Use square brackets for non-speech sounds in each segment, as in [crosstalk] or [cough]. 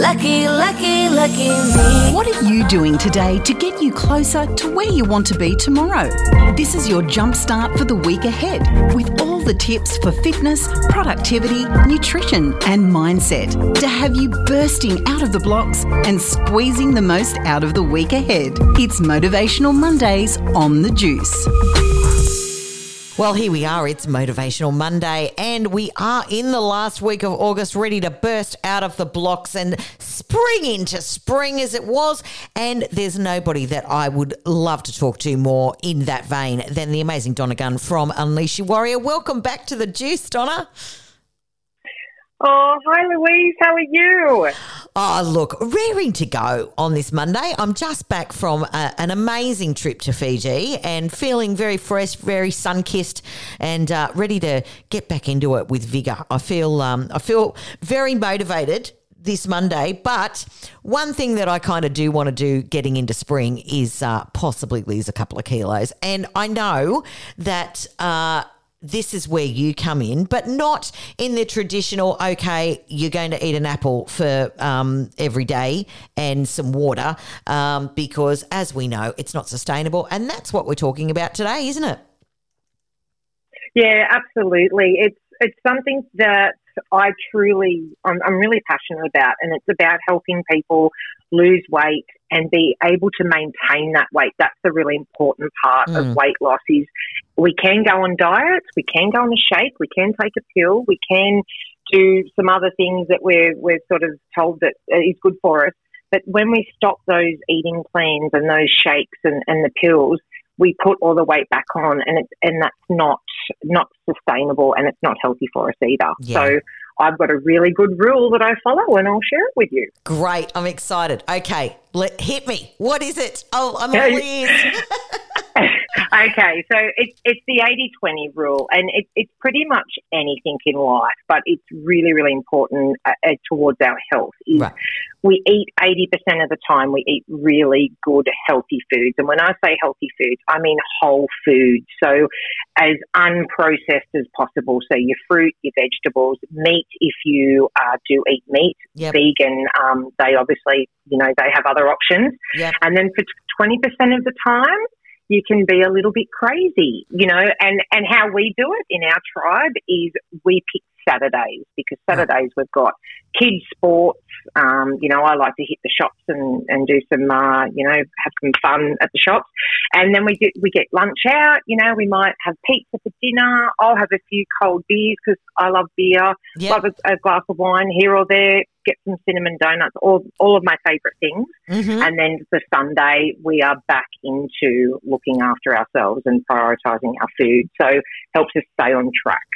Lucky, lucky, lucky me. What are you doing today to get you closer to where you want to be tomorrow? This is your jumpstart for the week ahead with all the tips for fitness, productivity, nutrition, and mindset to have you bursting out of the blocks and squeezing the most out of the week ahead. It's Motivational Mondays on the Juice. Well, here we are. It's Motivational Monday, and we are in the last week of August, ready to burst out of the blocks and spring into spring as it was. And there's nobody that I would love to talk to more in that vein than the amazing Donna Gunn from Unleash Your Warrior. Welcome back to the Juice, Donna. Oh, hi Louise, how are you? Oh, look, raring to go on this Monday. I'm just back from a, an amazing trip to Fiji and feeling very fresh, very sun kissed, and uh, ready to get back into it with vigor. I feel, um, I feel very motivated this Monday. But one thing that I kind of do want to do getting into spring is uh, possibly lose a couple of kilos, and I know that. Uh, this is where you come in, but not in the traditional, okay, you're going to eat an apple for um, every day and some water, um, because as we know, it's not sustainable. And that's what we're talking about today, isn't it? Yeah, absolutely. It's it's something that I truly, I'm, I'm really passionate about, and it's about helping people lose weight and be able to maintain that weight. That's the really important part mm. of weight loss is we can go on diets, we can go on a shake, we can take a pill, we can do some other things that we're, we're sort of told that is good for us. But when we stop those eating plans and those shakes and, and the pills, we put all the weight back on and it's, and that's not not sustainable and it's not healthy for us either. Yeah. So I've got a really good rule that I follow and I'll share it with you. Great. I'm excited. Okay. Let, hit me. What is it? Oh, I'm all ears. [laughs] [laughs] okay, so it's it's the 80-20 rule, and it, it's pretty much anything in life, but it's really really important uh, uh towards our health. Is right. we eat eighty percent of the time we eat really good healthy foods, and when I say healthy foods, I mean whole foods, so as unprocessed as possible. So your fruit, your vegetables, meat if you uh, do eat meat, yep. vegan. Um, they obviously you know they have other options, yep. and then for twenty percent of the time you can be a little bit crazy, you know, and, and how we do it in our tribe is we pick Saturdays because Saturdays we've got kids sports. Um, you know, I like to hit the shops and, and do some, uh, you know, have some fun at the shops. And then we do, we get lunch out. You know, we might have pizza for dinner. I'll have a few cold beers because I love beer. Yep. Love a, a, glass of wine here or there. Get some cinnamon donuts. All all of my favourite things. Mm-hmm. And then the Sunday we are back into looking after ourselves and prioritising our food. So helps us stay on track.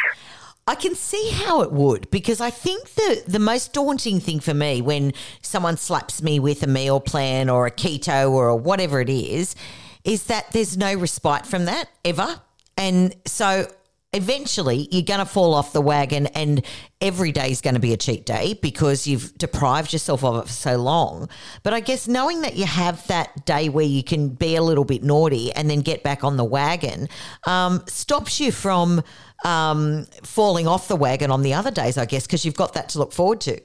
I can see how it would because I think the the most daunting thing for me when someone slaps me with a meal plan or a keto or a whatever it is is that there's no respite from that ever. And so eventually you're going to fall off the wagon and every day is going to be a cheat day because you've deprived yourself of it for so long. But I guess knowing that you have that day where you can be a little bit naughty and then get back on the wagon um, stops you from um, falling off the wagon on the other days, I guess, because you've got that to look forward to.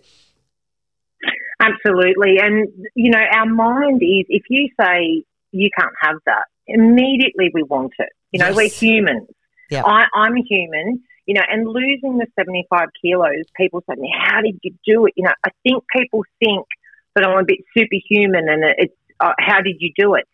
Absolutely. And, you know, our mind is, if you say you can't have that, immediately we want it. You know, yes. we're humans. Yep. I, I'm a human, you know, and losing the 75 kilos, people say, how did you do it? You know, I think people think that I'm a bit superhuman and it's, uh, how did you do it?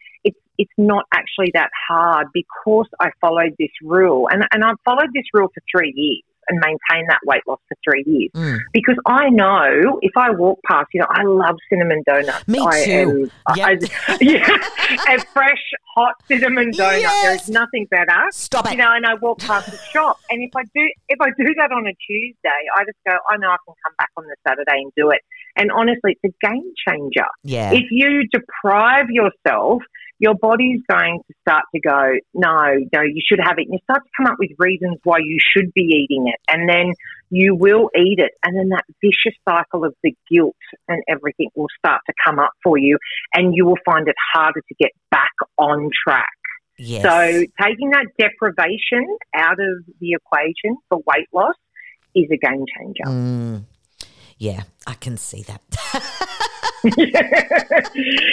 It's, not actually that hard because I followed this rule. And, and I've followed this rule for three years and maintained that weight loss for three years. Mm. Because I know if I walk past, you know, I love cinnamon donuts. Me I too. Am, yep. I, [laughs] yeah, a fresh, hot cinnamon donut. Yes. There's nothing better. Stop it. You know, and I walk past the shop, and if I do, if I do that on a Tuesday, I just go, I know I can come back on the Saturday and do it. And honestly, it's a game changer. Yeah. If you deprive yourself your body's going to start to go, no, no, you should have it. And you start to come up with reasons why you should be eating it. And then you will eat it. And then that vicious cycle of the guilt and everything will start to come up for you. And you will find it harder to get back on track. Yes. So taking that deprivation out of the equation for weight loss is a game changer. Mm. Yeah, I can see that. [laughs] [laughs]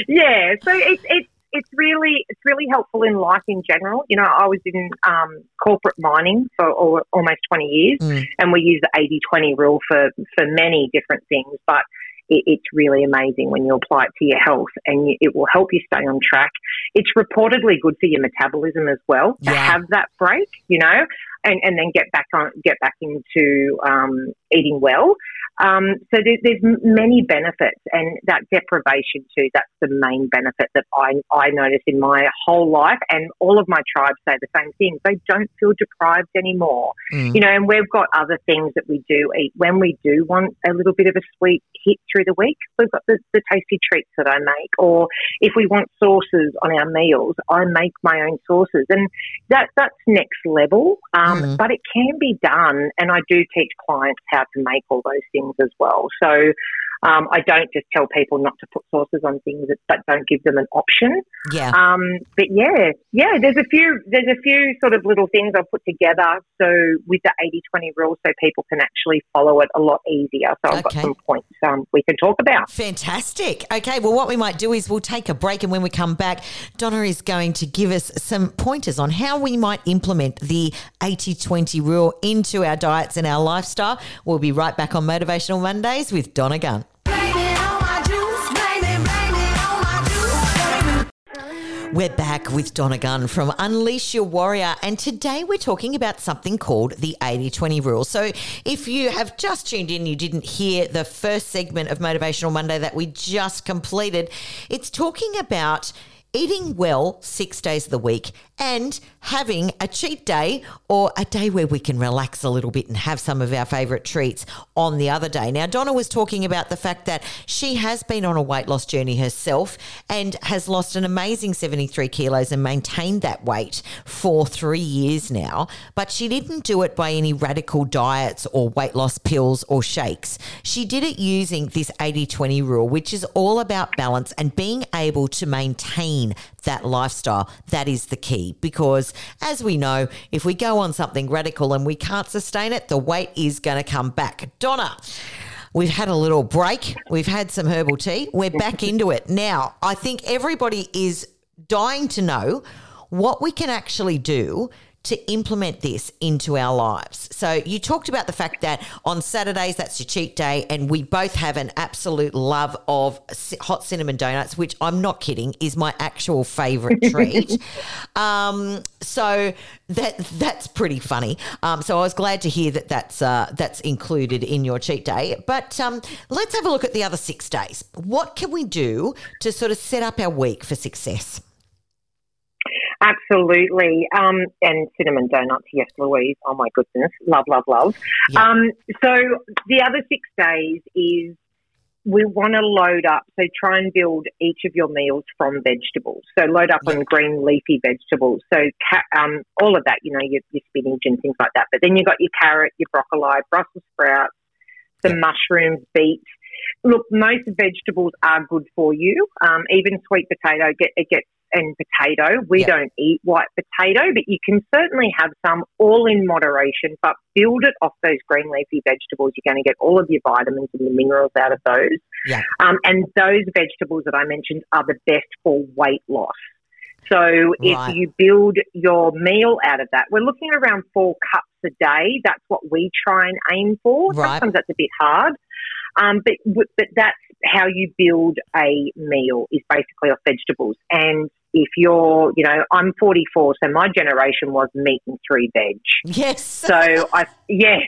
yeah, so it's it's it's really it's really helpful in life in general. You know, I was in um, corporate mining for all, almost twenty years, mm. and we use the 80-20 rule for for many different things, but it, it's really amazing when you apply it to your health and you, it will help you stay on track. It's reportedly good for your metabolism as well to yeah. have that break, you know, and, and then get back on, get back into um, eating well. Um, so there, there's many benefits, and that deprivation too. That's the main benefit that I I notice in my whole life, and all of my tribes say the same thing. They don't feel deprived anymore, mm. you know. And we've got other things that we do eat when we do want a little bit of a sweet hit through the week. We've got the, the tasty treats that I make, or if we want sauces on our meals, I make my own sauces, and that that's next level. Um, mm. But it can be done, and I do teach clients how to make all those things as well. So um, I don't just tell people not to put sauces on things, but don't give them an option. Yeah. Um, but yeah, yeah. There's a few. There's a few sort of little things I've put together. So with the 80-20 rule, so people can actually follow it a lot easier. So I've okay. got some points um, we can talk about. Fantastic. Okay. Well, what we might do is we'll take a break, and when we come back, Donna is going to give us some pointers on how we might implement the 80-20 rule into our diets and our lifestyle. We'll be right back on Motivational Mondays with Donna Gunn. We're back with Donna Gunn from Unleash Your Warrior, and today we're talking about something called the 80 20 rule. So, if you have just tuned in, you didn't hear the first segment of Motivational Monday that we just completed, it's talking about eating well six days of the week and having a cheat day or a day where we can relax a little bit and have some of our favorite treats on the other day. Now, Donna was talking about the fact that she has been on a weight loss journey herself and has lost an amazing 73 kilos and maintained that weight for three years now, but she didn't do it by any radical diets or weight loss pills or shakes. She did it using this 80 20 rule, which is all about balance and being able to maintain that lifestyle. That is the key because, as we know, if we go on something radical and we can't sustain it, the weight is going to come back. Donna. We've had a little break. We've had some herbal tea. We're back [laughs] into it. Now, I think everybody is dying to know what we can actually do to implement this into our lives. So you talked about the fact that on Saturdays that's your cheat day and we both have an absolute love of hot cinnamon donuts, which I'm not kidding is my actual favorite [laughs] treat. Um, so that that's pretty funny. Um, so I was glad to hear that that's uh, that's included in your cheat day. But um, let's have a look at the other six days. What can we do to sort of set up our week for success? Absolutely. Um, and cinnamon donuts, yes, Louise. Oh my goodness. Love, love, love. Yeah. Um, so the other six days is we want to load up. So try and build each of your meals from vegetables. So load up yeah. on green leafy vegetables. So um, all of that, you know, your, your, spinach and things like that. But then you've got your carrot, your broccoli, Brussels sprouts, some yeah. mushrooms, beets. Look, most vegetables are good for you. Um, even sweet potato, get, it gets and potato. We yep. don't eat white potato, but you can certainly have some all in moderation, but build it off those green leafy vegetables. You're going to get all of your vitamins and your minerals out of those. Yeah. Um, and those vegetables that I mentioned are the best for weight loss. So right. if you build your meal out of that, we're looking at around four cups a day. That's what we try and aim for. Right. Sometimes that's a bit hard. Um, but but that's how you build a meal is basically off vegetables. And if you're, you know, I'm 44, so my generation was meat and three veg. Yes. So I, yeah.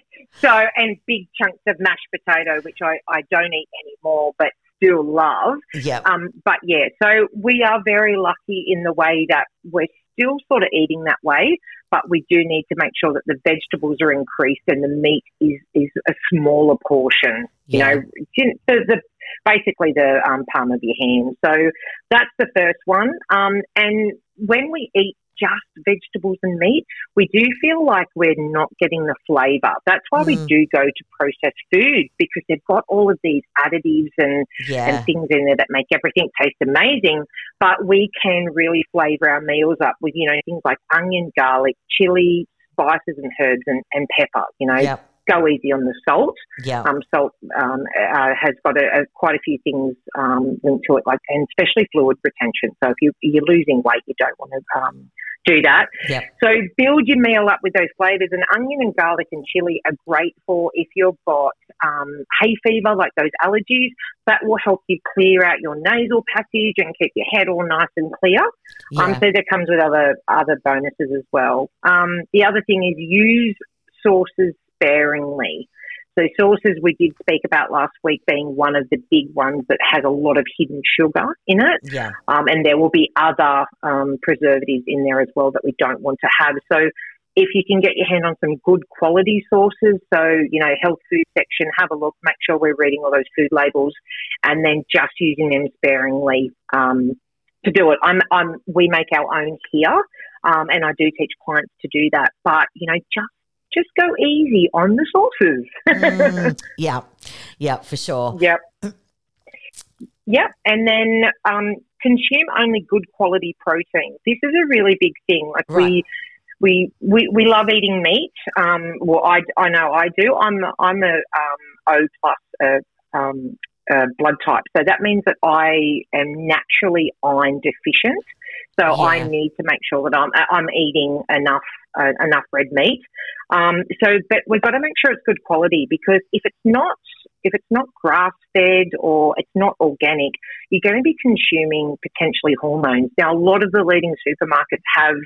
So and big chunks of mashed potato, which I I don't eat anymore, but still love. Yeah. Um. But yeah. So we are very lucky in the way that we're still sort of eating that way, but we do need to make sure that the vegetables are increased and the meat is, is a smaller portion. Yeah. You know, the, the basically the um, palm of your hand. So that's the first one. Um, and when we eat just vegetables and meat, we do feel like we're not getting the flavour. That's why mm. we do go to processed foods because they've got all of these additives and, yeah. and things in there that make everything taste amazing. But we can really flavour our meals up with, you know, things like onion, garlic, chili, spices and herbs and, and pepper, you know. Yep go easy on the salt. Yeah. Um, salt um, uh, has got a, a, quite a few things um, linked to it, like and especially fluid retention. So if you, you're losing weight, you don't want to um, do that. Yep. So build your meal up with those flavors. And onion and garlic and chili are great for if you've got um, hay fever, like those allergies. That will help you clear out your nasal passage and keep your head all nice and clear. Um, Yeah. Um, so that comes with other other bonuses as well. Um, the other thing is use sauces sparingly. So sauces we did speak about last week being one of the big ones that has a lot of hidden sugar in it. yeah. Um, and there will be other um, preservatives in there as well that we don't want to have. So if you can get your hand on some good quality sauces, so you know, health food section, have a look, make sure we're reading all those food labels, and then just using them sparingly um, to do it. I'm, I'm, we make our own here, um, and I do teach clients to do that. But you know, just just go easy on the sauces. Mm, [laughs] yeah. Yeah, for sure. Yep. Yep. And then um, consume only good quality protein. This is a really big thing. Like Right. we, we, we, we love eating meat. Um, well, I, I know I do. I'm, I'm a um, O plus uh, um, uh, blood type. So that means that I am naturally iron deficient. So I need to make sure that I'm, I'm eating enough uh, enough red meat. Um, so, but we've got to make sure it's good quality because if it's not if it's not grass fed or it's not organic, you're going to be consuming potentially hormones. Now, a lot of the leading supermarkets have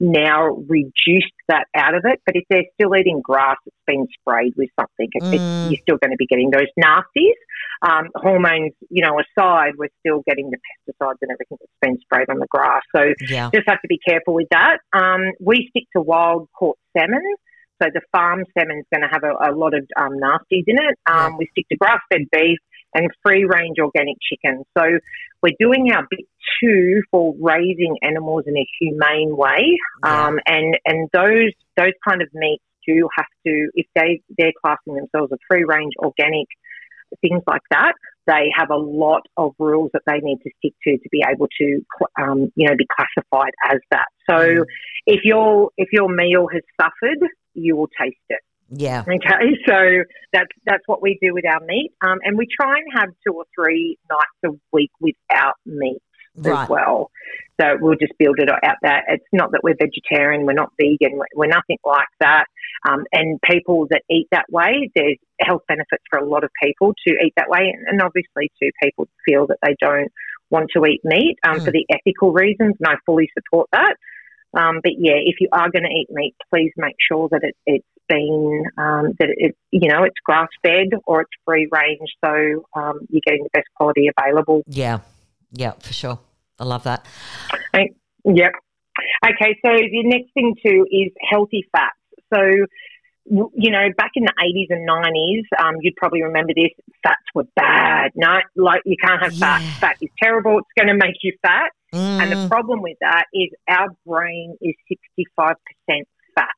now reduced that out of it, but if they're still eating grass that's been sprayed with something, Mm. you're still going to be getting those nasties. Um, hormones, you know, aside, we're still getting the pesticides and everything that's been sprayed on the grass. So Yeah. just have to be careful with that. Um, we stick to wild caught salmon. So the farm salmon is going to have a, a lot of um, nasties in it. Um, We stick to grass-fed beef and free-range organic chicken. So we're doing our bit too for raising animals in a humane way. Um, and and those those kind of meats do have to, if they they're classing themselves as free-range organic, things like that, they have a lot of rules that they need to stick to to be able to, um, you know, be classified as that. So Mm. If your if your meal has suffered, you will taste it. Yeah. Okay, [laughs] so that's that's what we do with our meat, um, and we try and have two or three nights a week without meat Right. as well. So we'll just build it out that it's not that we're vegetarian, we're not vegan, we're- we're nothing like that. Um, and people that eat that way, there's health benefits for a lot of people to eat that way, and, and obviously, too, people feel that they don't want to eat meat um, for Mm. the ethical reasons, and I fully support that. Um, but yeah, if you are going to eat meat, please make sure that it, it's been um, that it you know it's grass fed or it's free range, so um, you're getting the best quality available. Yeah. Yeah, for sure. I love that. Yep. Okay, so the next thing too is healthy fats. So, you know, back in the 80s and 90s, um, you'd probably remember this fats were bad. No, like you can't have fat. Fat is terrible. It's going to make you fat. And the Mm, problem with that is our brain is 65% fat.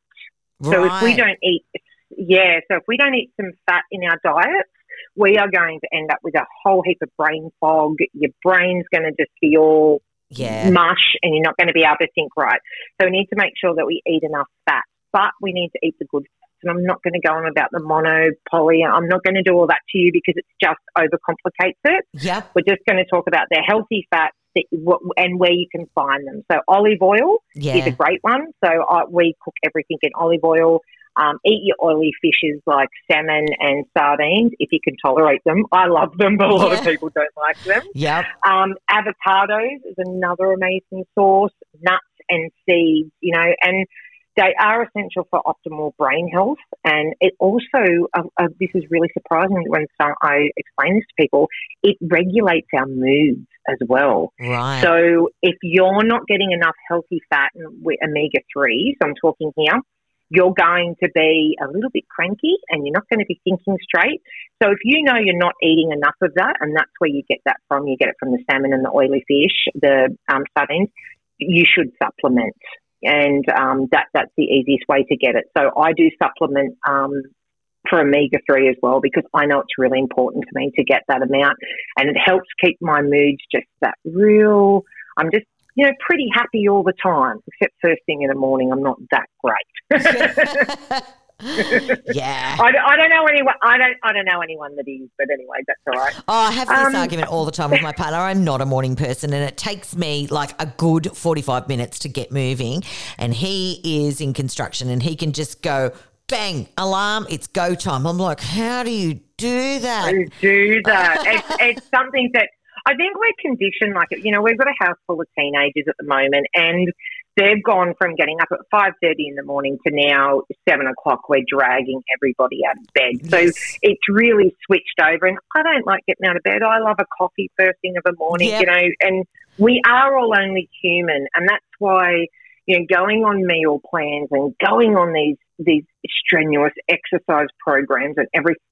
So if we don't eat, yeah, so if we don't eat some fat in our diet, we are going to end up with a whole heap of brain fog. Your brain's going to just be all Yeah. mush and you're not going to be able to think right. So we need to make sure that we eat enough fat, but we need to eat the good fats. And I'm not going to go on about the mono, poly. I'm not going to do all that to you because it just overcomplicates it. Yep. We're just going to talk about the healthy fats that, and where you can find them. So olive oil is a great one. So uh, we cook everything in olive oil. Um, eat your oily fishes like salmon and sardines if you can tolerate them. I love them, but a lot of people don't like them. Yep. Um, avocados is another amazing source. Nuts and seeds, you know, and they are essential for optimal brain health. And it also, uh, uh, this is really surprising when some, I explain this to people, it regulates our moods as well. Right. So if you're not getting enough healthy fat and with omega 3s, I'm talking here, you're going to be a little bit cranky and you're not going to be thinking straight. So if you know you're not eating enough of that, and that's where you get that from, you get it from the salmon and the oily fish, the um, sardines, you should supplement. And um, that that's the easiest way to get it. So I do supplement um, for omega 3 as well because I know it's really important to me to get that amount and it helps keep my moods just that real. I'm just, you know, pretty happy all the time, except first thing in the morning, I'm not that great. [laughs] yeah. I, I don't know anyone. I don't. I don't know anyone that is. But anyway, that's all right. Oh, I have this Um, argument all the time with my partner. I'm not a morning person, and it takes me like a good 45 minutes to get moving. And he is in construction, and he can just go bang alarm. It's go time. I'm like, how do you do that? Who do that? [laughs] it's, it's something that I think we're conditioned like it. You know, we've got a house full of teenagers at the moment, and they've gone from getting up at five thirty in the morning to now seven o'clock. We're dragging everybody out of bed, so Yes. it's really switched over. And I don't like getting out of bed. I love a coffee first thing of the morning. Yep. You know, and we are all only human, and that's why you know going on meal plans and going on these these strenuous exercise programs and everything.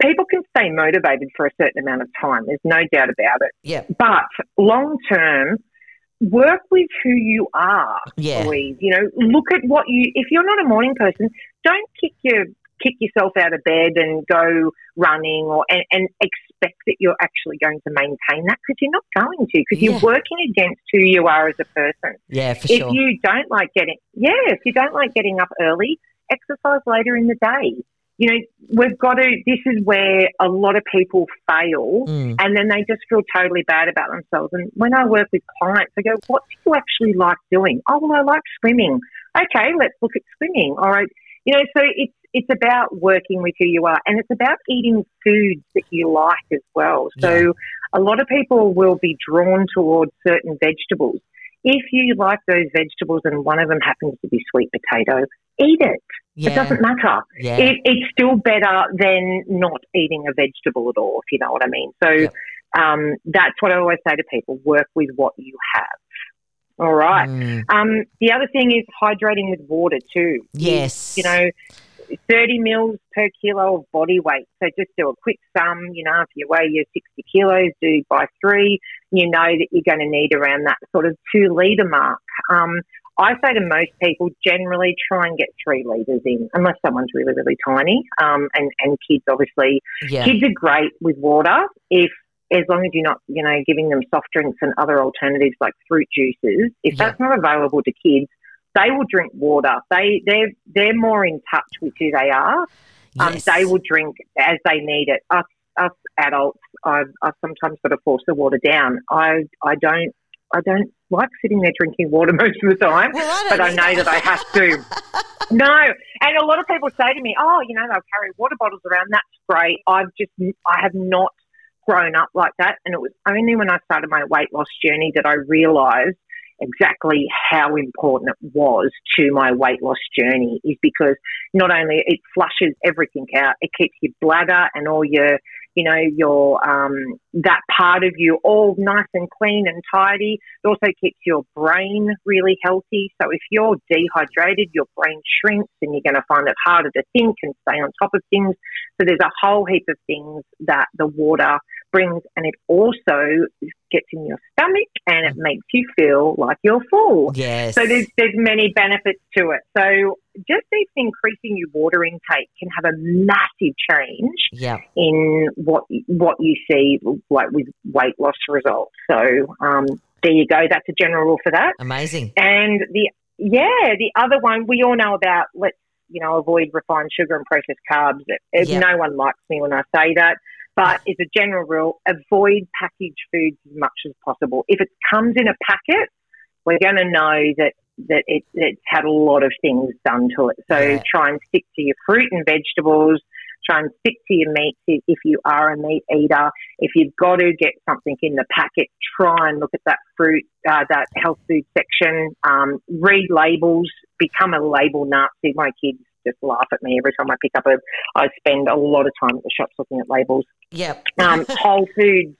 People can stay motivated for a certain amount of time. There's no doubt about it. Yeah. But long term, work with who you are, Yeah. Louise. You know, look at what you. If you're not a morning person, don't kick your kick yourself out of bed and go running or and, and expect that you're actually going to maintain that because you're not going to because Yeah. you're working against who you are as a person. Yeah, for if sure. you don't like getting yeah, if you don't like getting up early, exercise later in the day. You know, we've got to. This is where a lot of people fail, Mm. and then they just feel totally bad about themselves. And when I work with clients, I go, "What do you actually like doing?" Oh, well, I like swimming. Okay, let's look at swimming. All right, you know, so it's it's about working with who you are, and it's about eating foods that you like as well. So Yeah. a lot of people will be drawn towards certain vegetables. If you like those vegetables and one of them happens to be sweet potato, eat it. yeah. It doesn't matter. yeah. It, it's still better than not eating a vegetable at all, if you know what I mean. So Yep. um, that's what I always say to people work with what you have. All right. Mm. Um, the other thing is hydrating with water too. Yes. You know, 30 mils per kilo of body weight. So just do a quick sum. You know, if you weigh your 60 kilos, do by three. You know that you're going to need around that sort of two litre mark. Um, I say to most people, generally try and get three litres in, unless someone's really, really tiny. Um, and, and kids, obviously, Yeah. Kids are great with water if as long as you're not, you know, giving them soft drinks and other alternatives like fruit juices. If Yeah. that's not available to kids, they will drink water. They they're they're more in touch with who they are. Um, They will drink as they need it. Us us adults, I've, I've sometimes got to force the water down. I I don't I don't like sitting there drinking water [laughs] most of the time Well, I but I know either. that I have to. [laughs] no, and a lot of people say to me, "Oh, you know, they'll carry water bottles around. That's great." I've just, I have not grown up like that, and it was only when I started my weight loss journey that I realised exactly how important it was to my weight loss journey. Is because not only it flushes everything out, it keeps your bladder and all your you know, your um, that part of you all nice and clean and tidy. It also keeps your brain really healthy. So if you're dehydrated, your brain shrinks and you're going to find it harder to think and stay on top of things. So there's a whole heap of things that the water brings, and it also gets in your stomach and it makes you feel like you're full. Yes. So there's there's many benefits to it. So just even increasing your water intake can have a massive change yeah. in what what you see like with weight loss results. So um, there you go. That's a general rule for that. Amazing. And the yeah, the other one we all know about. Let's you know avoid refined sugar and processed carbs. It- Yeah. No one likes me when I say that. But it's a general rule: avoid packaged foods as much as possible. If it comes in a packet, we're going to know that that it, it's had a lot of things done to it. So Yeah. try and stick to your fruit and vegetables. Try and stick to your meats if if you are a meat eater. If you've got to get something in the packet, try and look at that fruit, uh, that health food section. Um, read labels. Become a label Nazi. My kids just laugh at me every time I pick up a. I spend a lot of time at the shops looking at labels. Yep. Um, [laughs] whole foods.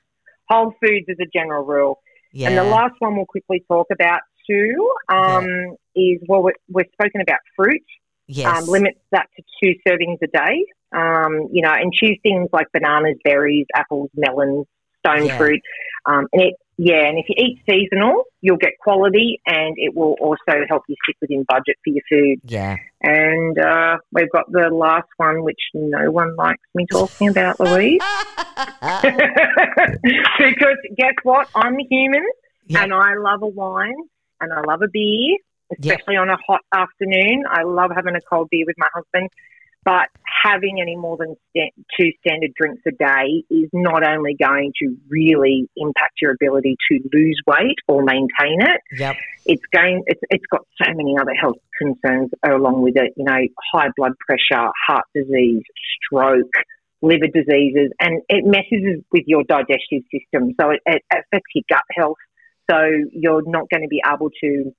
Whole foods is a general rule. yeah. And the last one we'll quickly talk about too um, is well, we're, we're spoken about fruit. yes. Um, limit that to two servings a day. Um, you know, and choose things like bananas, berries, apples, melons, stone Yeah. fruit. Um, and it, yeah, and if you eat seasonal, you'll get quality, and it will also help you stick within budget for your food. yeah. And uh, we've got the last one, which no one likes me talking about, Louise. [laughs] [laughs] because guess what? I'm human Yeah. and I love a wine and I love a beer, especially on a hot afternoon. I love having a cold beer with my husband. But having any more than st- two standard drinks a day is not only going to really impact your ability to lose weight or maintain it. Yep. It's going. It's, it's got so many other health concerns along with it. You know, high blood pressure, heart disease, stroke, liver diseases, and it messes with your digestive system. So it, it affects your gut health. So you're not going to be able to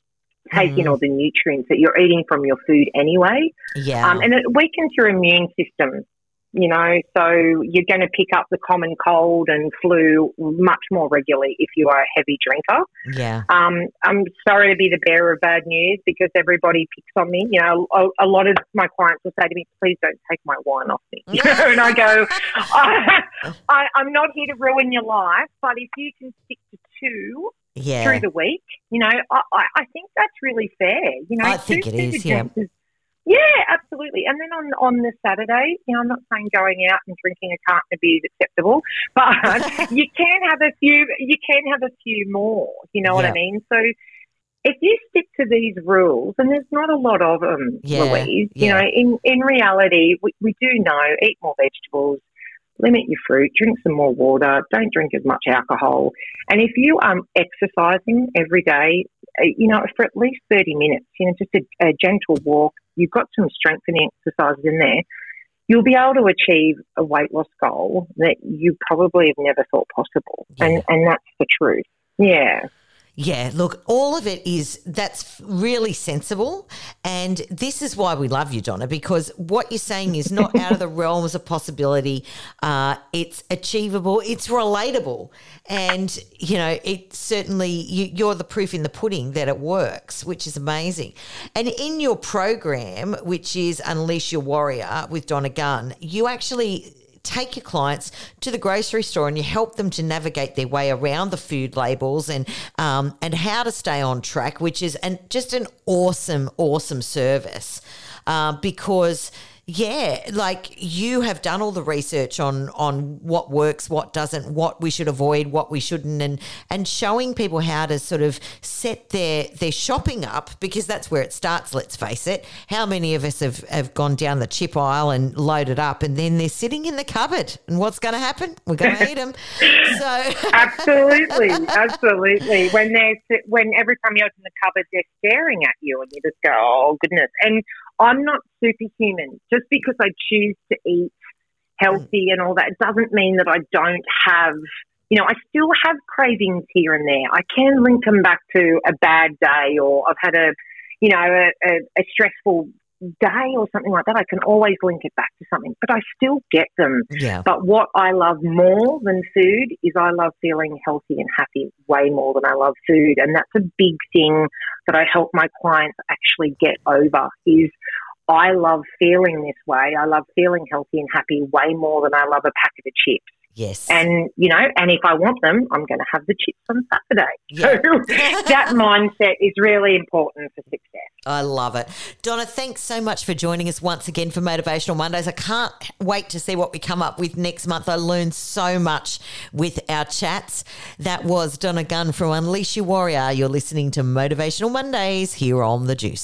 take mm. in all the nutrients that you're eating from your food anyway. Yeah. Um, and it weakens your immune system, you know, so you're going to pick up the common cold and flu much more regularly if you are a heavy drinker. Yeah. Um, I'm sorry to be the bearer of bad news because everybody picks on me. You know, a, a lot of my clients will say to me, please don't take my wine off me. You [laughs] know, and I go, [laughs] I, [laughs] I, I'm not here to ruin your life, but if you can stick to two yeah. through the week. You know, I, I think that's really fair. You know, I think it is. Yeah. Is, yeah, absolutely. And then on on the Saturday, you know, I'm not saying going out and drinking a carton of beer is acceptable, [laughs] but [laughs] you can have a few. You can have a few more. You know yeah. what I mean? So if you stick to these rules, and there's not a lot of them, yeah, Louise, you yeah. know, in, in reality, we, we do know eat more vegetables, limit your fruit, drink some more water, don't drink as much alcohol. And if you are um, exercising every day, uh, you know, for at least 30 minutes, you know, just a, a gentle walk, you've got some strengthening exercises in there, you'll be able to achieve a weight loss goal that you probably have never thought possible. Yeah. And, and that's the truth. Yeah. Yeah, look, all of it is that's really sensible. And this is why we love you, Donna, because what you're saying is not out of the [laughs] realms of possibility. Uh, it's achievable, it's relatable. And, you know, it certainly, you, you're the proof in the pudding that it works, which is amazing. And in your program, which is Unleash Your Warrior with Donna Gunn, you actually take your clients to the grocery store and you help them to navigate their way around the food labels and um, and how to stay on track, which is and just an awesome, awesome service. Uh, because yeah, like you have done all the research on on what works, what doesn't, what we should avoid, what we shouldn't, and and showing people how to sort of set their their shopping up because that's where it starts. Let's face it. How many of us have have gone down the chip aisle and loaded up, and then they're sitting in the cupboard, and what's going to happen? We're going to eat them. [laughs] So absolutely, [laughs] absolutely. When they're when every time you open the cupboard, they're staring at you, and you just go, oh goodness, and I'm not superhuman. Just because I choose to eat healthy mm. and all that, doesn't mean that I don't have, you know, I still have cravings here and there. I can link them back to a bad day or I've had a, you know, a, a, a stressful day or something like that, I can always link it back to something, but I still get them. Yeah. But what I love more than food is I love feeling healthy and happy way more than I love food. And that's a big thing that I help my clients actually get over is I love feeling this way. I love feeling healthy and happy way more than I love a packet of chips. Yes. And, you know, and if I want them, I'm going to have the chips on Saturday. Yeah. So [laughs] that mindset is really important for success. I love it. Donna, thanks so much for joining us once again for Motivational Mondays. I can't wait to see what we come up with next month. I learned so much with our chats. That was Donna Gunn from Unleash Your Warrior. You're listening to Motivational Mondays here on The Juice.